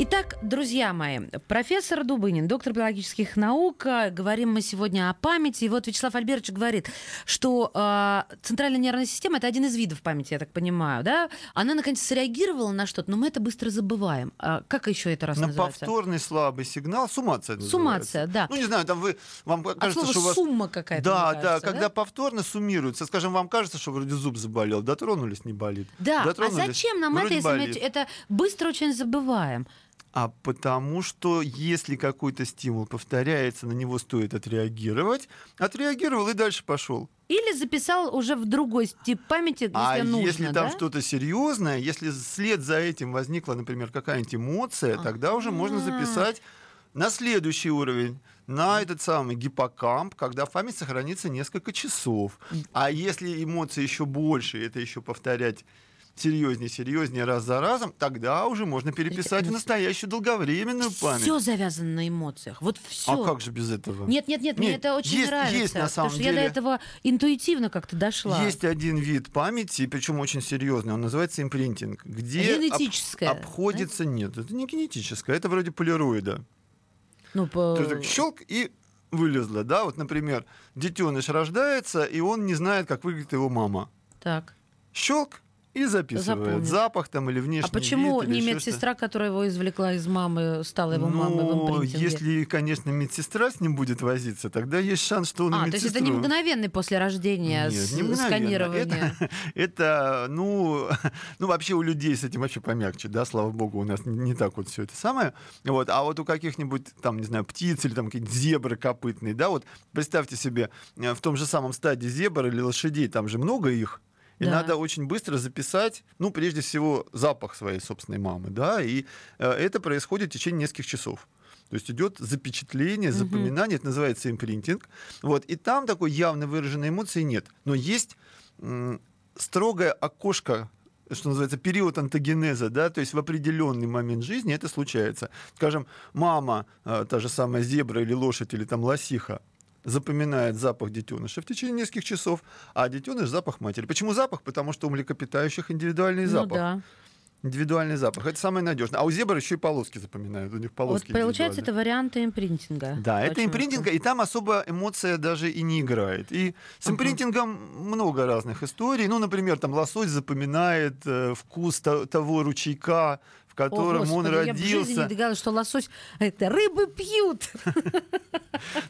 Итак, друзья мои, профессор Дубынин, доктор биологических наук, а, говорим мы сегодня о памяти. И вот Вячеслав Альбертович говорит, что э, центральная нервная система это один из видов памяти, я так понимаю, да? Она наконец среагировала на что-то, но мы это быстро забываем. А как еще это раз На называется? повторный слабый сигнал, суммация называется. Суммация, да. Ну, не знаю, там вы, вам От кажется, слова что у вас... сумма какая-то. Да, мне да, кажется, когда повторно суммируется, скажем, вам кажется, что вроде зуб заболел, дотронулись, не болит. Да, а зачем нам это, если мы болит. это быстро очень забываем? А потому что если какой-то стимул повторяется, на него стоит отреагировать, отреагировал и дальше пошел. Или записал уже в другой тип памяти, если а нужно, если там да? что-то серьезное, если вслед за этим возникла, например, какая-нибудь эмоция, тогда уже можно записать на следующий уровень, на этот самый гиппокамп, когда память сохранится несколько часов. А если эмоции еще больше, это еще повторять серьезнее, серьезнее раз за разом, тогда уже можно переписать в настоящую долговременную память. Все завязано на эмоциях. Вот все. А как же без этого? Нет, нет, нет, мне Нет, это очень есть- нравится. есть на потому самом что я до деле. этого интуитивно как-то дошла. Есть один вид памяти, причем очень серьезный, он называется импринтинг, где об- Генетическая, обходится... Нет, это не генетическое, это вроде полироида. Ну, по... То есть так щелк и вылезло, да? Вот, например, детеныш рождается, и он не знает, как выглядит его мама. Так. Щелк и записывает. Запомнил. Запах там или внешний А почему вид, не медсестра, которая его извлекла из мамы, стала его мамой в Ну, импринтинге? если, конечно, медсестра с ним будет возиться, тогда есть шанс, что он А, то есть это не медсестру- мгновенный после рождения Нет, с- не мгновенно. сканирование? Это, (laughs) это, ну, (laughs) ну, вообще у людей с этим вообще помягче, да, слава богу, у нас не, не так вот все это самое. Вот, а вот у каких-нибудь, там, не знаю, птиц или там какие-то зебры копытные, да, вот представьте себе, э, в том же самом стаде зебр или лошадей, там же много их, и Да. надо очень быстро записать, ну, прежде всего, запах своей собственной мамы, да, и э, это происходит в течение нескольких часов. То есть идет запечатление, запоминание, это называется импринтинг. Вот, и там такой явно выраженной эмоции нет. Но есть м, строгое окошко что называется, период антогенеза, да, то есть в определенный момент жизни это случается. Скажем, мама, э, та же самая зебра или лошадь, или там лосиха, запоминает запах детеныша в течение нескольких часов, а детеныш запах матери. Почему запах? Потому что у млекопитающих индивидуальный Ну запах. да. Индивидуальный запах. Это самое надежное. А у зебр еще и полоски запоминают. У них Вот полоски получается, это варианты импринтинга. Да, это Очень импринтинг, и там особо эмоция даже и не играет. И с импринтингом много разных историй. Ну, например, там лосось запоминает э, вкус то- того ручейка, в О, котором он Господи, Я в жизни не родился. догадалась, что лосось это рыбы пьют. (laughs)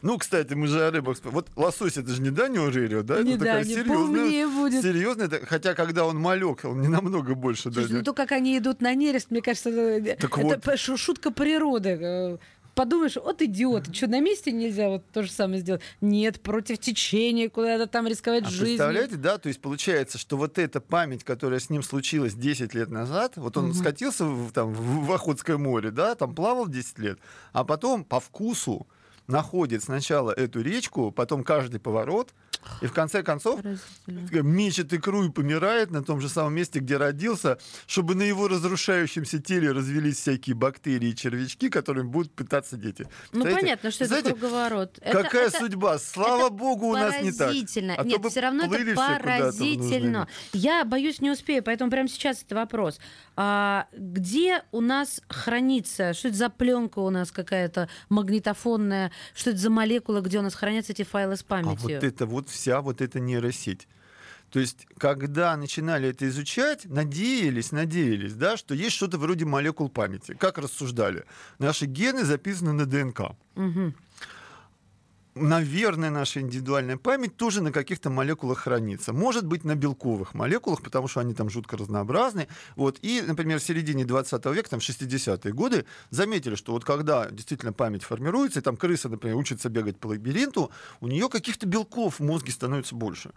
Ну, кстати, мы же о рыбах. Вот лосось это же не Данио Ририо, да? Не это такая серьезная. будет. Серьезная, хотя когда он малек, он не намного больше Слушай, ну то, как они идут на нерест, мне кажется, это, Так это шутка природы. Подумаешь, вот идиот, что на месте нельзя вот то же самое сделать? Нет, против течения, куда-то там рисковать А жизнью. представляете, да, то есть получается, что вот эта память, которая с ним случилась 10 лет назад, вот он Мгм. скатился в, там, в Охотское море, да, там плавал 10 лет, а потом по вкусу находит сначала эту речку, потом каждый поворот, и в конце концов Поразительно. мечет икру и помирает на том же самом месте, где родился, чтобы на его разрушающемся теле развелись всякие бактерии и червячки, которыми будут питаться дети. Ну Представляете? понятно, что это Знаете, круговорот. Это- Какая это судьба? Слава это богу, у нас не так. Поразительно. А Нет, все равно это поразительно. Я боюсь, не успею, поэтому прямо сейчас это вопрос. А, где у нас хранится, что это за пленка у нас какая-то магнитофонная, что это за молекула, где у нас хранятся эти файлы с А памятью? вот это вот вся вот эта нейросеть. То есть, когда начинали это изучать, надеялись, надеялись, да, что есть что-то вроде молекул памяти. Как рассуждали? Наши гены записаны на ДНК. Мгм. Наверное, наша индивидуальная память тоже на каких-то молекулах хранится. Может быть, на белковых молекулах, потому что они там жутко разнообразны. Вот. И, например, в середине 20 века, там 60-е годы, заметили, что вот когда действительно память формируется, и там крыса, например, учится бегать по лабиринту, у нее каких-то белков в мозге становится больше.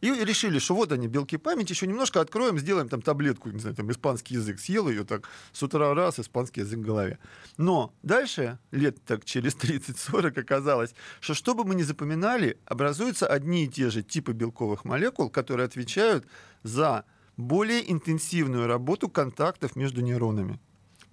И решили, что вот они, белки памяти, еще немножко откроем, сделаем там таблетку, не знаю, там испанский язык. Съел ее так с утра раз, испанский язык в голове. Но дальше, лет так через 30-40 оказалось, что что бы мы ни запоминали, образуются одни и те же типы белковых молекул, которые отвечают за более интенсивную работу контактов между нейронами.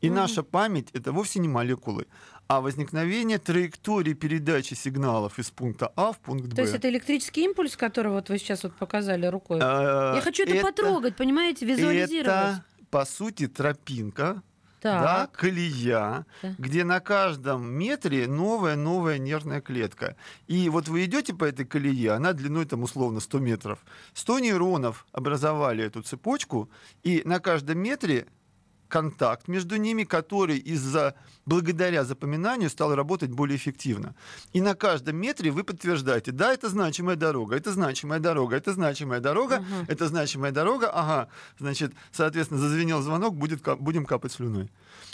И mm-hmm. наша память это вовсе не молекулы, а возникновение траектории передачи сигналов из пункта А в пункт Б. То есть это электрический импульс, который вот вы сейчас вот показали рукой? А, Я хочу это, это потрогать, понимаете, визуализировать. Это, по сути, тропинка, да, колея, да. где на каждом метре новая-новая нервная клетка. И вот вы идете по этой колее, она длиной там условно 100 метров. 100 нейронов образовали эту цепочку, и на каждом метре контакт между ними, который из-за благодаря запоминанию стал работать более эффективно. И на каждом метре вы подтверждаете, да, это значимая дорога, это значимая дорога, это значимая дорога, угу. это значимая дорога, ага, значит, соответственно, зазвенел звонок, будет, будем капать слюной.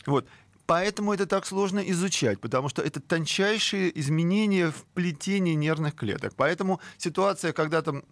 Вот. Поэтому это так сложно изучать, потому что это тончайшие изменения в плетении нервных клеток. Поэтому ситуация, когда там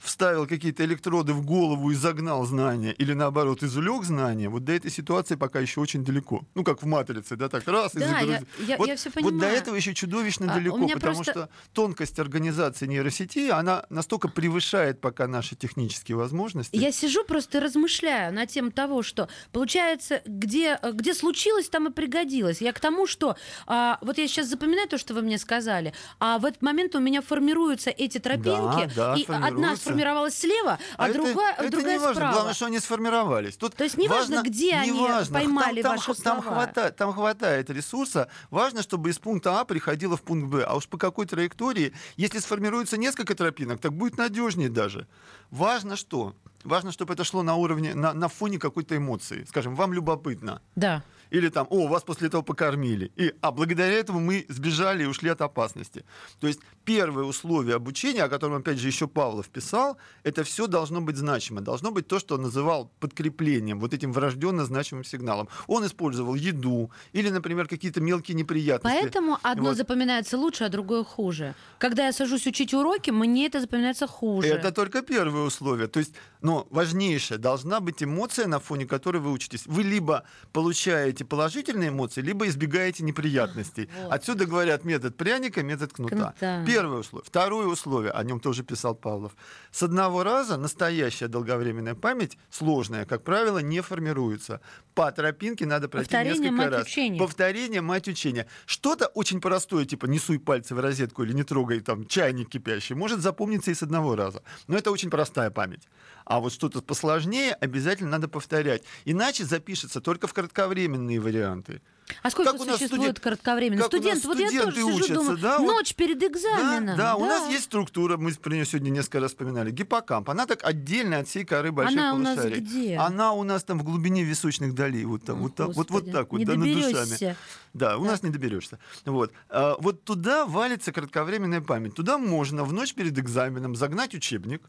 вставил какие-то электроды в голову и загнал знания, или наоборот, извлек знания, вот до этой ситуации пока еще очень далеко. Ну, как в «Матрице», да, так раз да, и загрузил. Я, я, вот, я все понимаю. вот до этого еще чудовищно а, далеко, потому просто... что тонкость организации нейросети, она настолько превышает пока наши технические возможности. Я сижу просто и размышляю на тему того, что, получается, где, где случилось, там и пригодилось. Я к тому, что, а, вот я сейчас запоминаю то, что вы мне сказали, а в этот момент у меня формируются эти тропинки, да, да, и одна сформировалась слева, а, а другая, это, другая это не справа. Главное, что они сформировались. Тут То есть не важно, где не они важно. поймали там, ваши там, слова. хватает, там хватает ресурса. Важно, чтобы из пункта А приходило в пункт Б. А уж по какой траектории, если сформируется несколько тропинок, так будет надежнее даже. Важно что? Важно, чтобы это шло на уровне, на, на фоне какой-то эмоции. Скажем, вам любопытно. Да или там, о, вас после этого покормили. И, а благодаря этому мы сбежали и ушли от опасности. То есть первое условие обучения, о котором, опять же, еще Павлов писал, это все должно быть значимо. Должно быть то, что он называл подкреплением, вот этим врожденно значимым сигналом. Он использовал еду или, например, какие-то мелкие неприятности. Поэтому одно вот. запоминается лучше, а другое хуже. Когда я сажусь учить уроки, мне это запоминается хуже. Это только первое условие. То есть, но важнейшее, должна быть эмоция, на фоне которой вы учитесь. Вы либо получаете положительные эмоции, либо избегаете неприятностей. Вот. Отсюда говорят метод пряника, метод кнута. кнута. Первое условие. Второе условие, о нем тоже писал Павлов. С одного раза настоящая долговременная память, сложная, как правило, не формируется. По тропинке надо пройти Повторение несколько раз. Учения. Повторение мать учения. Что-то очень простое, типа не суй пальцы в розетку или не трогай там чайник кипящий, может запомниться и с одного раза. Но это очень простая память. А вот что-то посложнее обязательно надо повторять. Иначе запишется только в кратковременные варианты. А сколько как существует студент... кратковременно? Студент, вот я тоже учатся, сижу, думаю, да, ночь вот, перед экзаменом. Да, да, да, у нас есть структура, мы про нее сегодня несколько раз вспоминали, гиппокамп. Она так отдельно от всей коры больших Она полушарий. у нас где? Она у нас там в глубине височных долей, вот там, О, вот, так, вот, вот так вот, не да, над душами. Да, у да. нас не доберешься. Вот. А, вот туда валится кратковременная память. Туда можно в ночь перед экзаменом загнать учебник,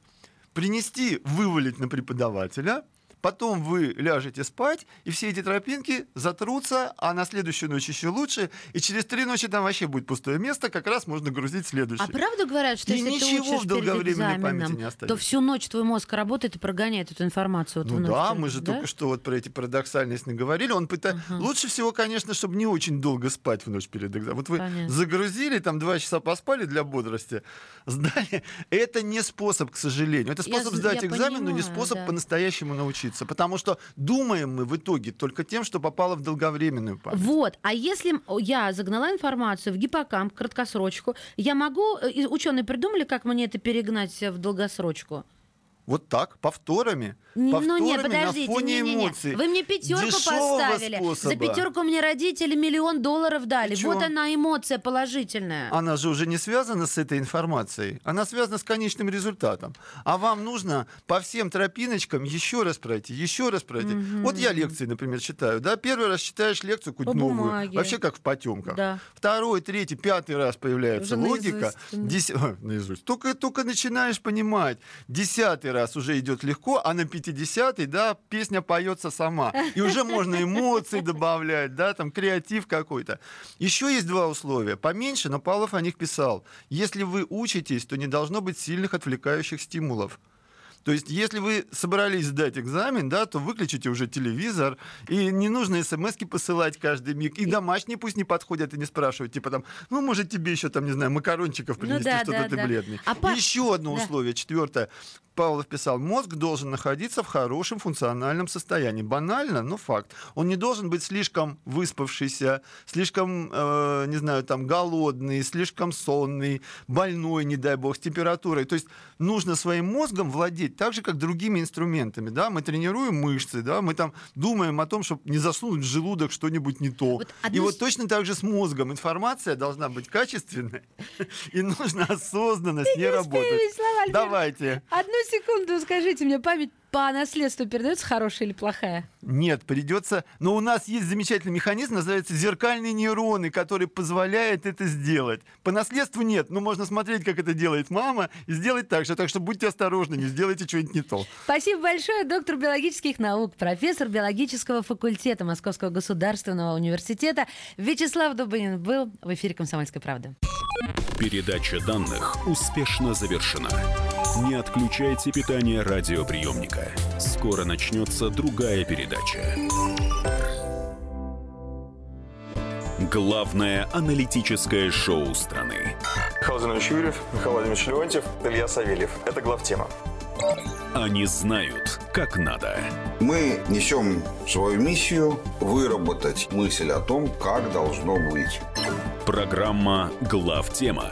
принести, вывалить на преподавателя – потом вы ляжете спать, и все эти тропинки затрутся, а на следующую ночь еще лучше, и через три ночи там вообще будет пустое место, как раз можно грузить следующее. А правда говорят, что и если ничего ты учишь в долговременной памяти не останется. то всю ночь твой мозг работает и прогоняет эту информацию? Вот ну да, мы же да? только что вот про эти парадоксальности говорили. Он пыта... угу. Лучше всего, конечно, чтобы не очень долго спать в ночь перед экзаменом. Вот вы Понятно. загрузили, там два часа поспали для бодрости, (laughs) сдали. Это не способ, к сожалению. Это способ я, сдать я экзамен, понимаю, но не способ да. по-настоящему научиться. Потому что думаем мы в итоге только тем, что попало в долговременную память. Вот. А если я загнала информацию в гиппокамп, краткосрочку, я могу... Э, ученые придумали, как мне это перегнать в долгосрочку? Вот так, повторами. Не- повторами ну нет, на подождите, фоне не, не, не. эмоций. Вы мне пятерку Дешевого поставили. способа. За пятерку мне родители миллион долларов дали. Чё? Вот она эмоция положительная. Она же уже не связана с этой информацией. Она связана с конечным результатом. А вам нужно по всем тропиночкам еще раз пройти, еще раз пройти. Вот я лекции, например, читаю. Да? Первый раз читаешь лекцию какую-то новую. бумаге. Вообще как в потемках. Да. Второй, третий, пятый раз появляется Уже логика. наизусть. Дес- (laughs) наизусть. Только, только начинаешь понимать. Десятый раз уже идет легко, а на пятидесятый, да, песня поется сама. И уже можно эмоции добавлять, да, там креатив какой-то. Еще есть два условия. Поменьше, но Павлов о них писал. Если вы учитесь, то не должно быть сильных отвлекающих стимулов. То есть, если вы собрались сдать экзамен, да, то выключите уже телевизор, и не нужно смс посылать каждый миг, и домашние пусть не подходят и не спрашивают, типа там, ну, может, тебе еще там, не знаю, макарончиков Ну принести, да, что-то да, ты да. бледный. А па- И еще одно Да. условие, четвертое. Павлов писал, мозг должен находиться в хорошем функциональном состоянии. Банально, но факт. Он не должен быть слишком выспавшийся, слишком, э, не знаю, там, голодный, слишком сонный, больной, не дай бог, с температурой. То есть нужно своим мозгом владеть так же, как другими инструментами. Да? Мы тренируем мышцы, да? мы там думаем о том, чтобы не засунуть в желудок что-нибудь не то. Вот И одну вот точно так же с мозгом. Информация должна быть качественной, (laughs) и нужно осознанно с ней работать. Давайте. Одну секунду скажите мне, память по наследству передается хорошая или плохая? Нет, придется. Но у нас есть замечательный механизм, называется зеркальные нейроны, который позволяет это сделать. По наследству нет, но можно смотреть, как это делает мама, и сделать так же. Так что будьте осторожны, не сделайте что-нибудь не то. Спасибо большое, доктор биологических наук, профессор биологического факультета Московского государственного университета Вячеслав Дубынин был в эфире «Комсомольской правды». Передача данных успешно завершена. Не отключайте питание радиоприемника. Скоро начнется другая передача. Главное аналитическое шоу страны. Михаил Владимирович Юрьев, Михаил Владимирович Леонтьев, Илья Савельев. Это главтема. Они знают, как надо. Мы несем свою миссию выработать мысль о том, как должно быть. Программа «Главтема»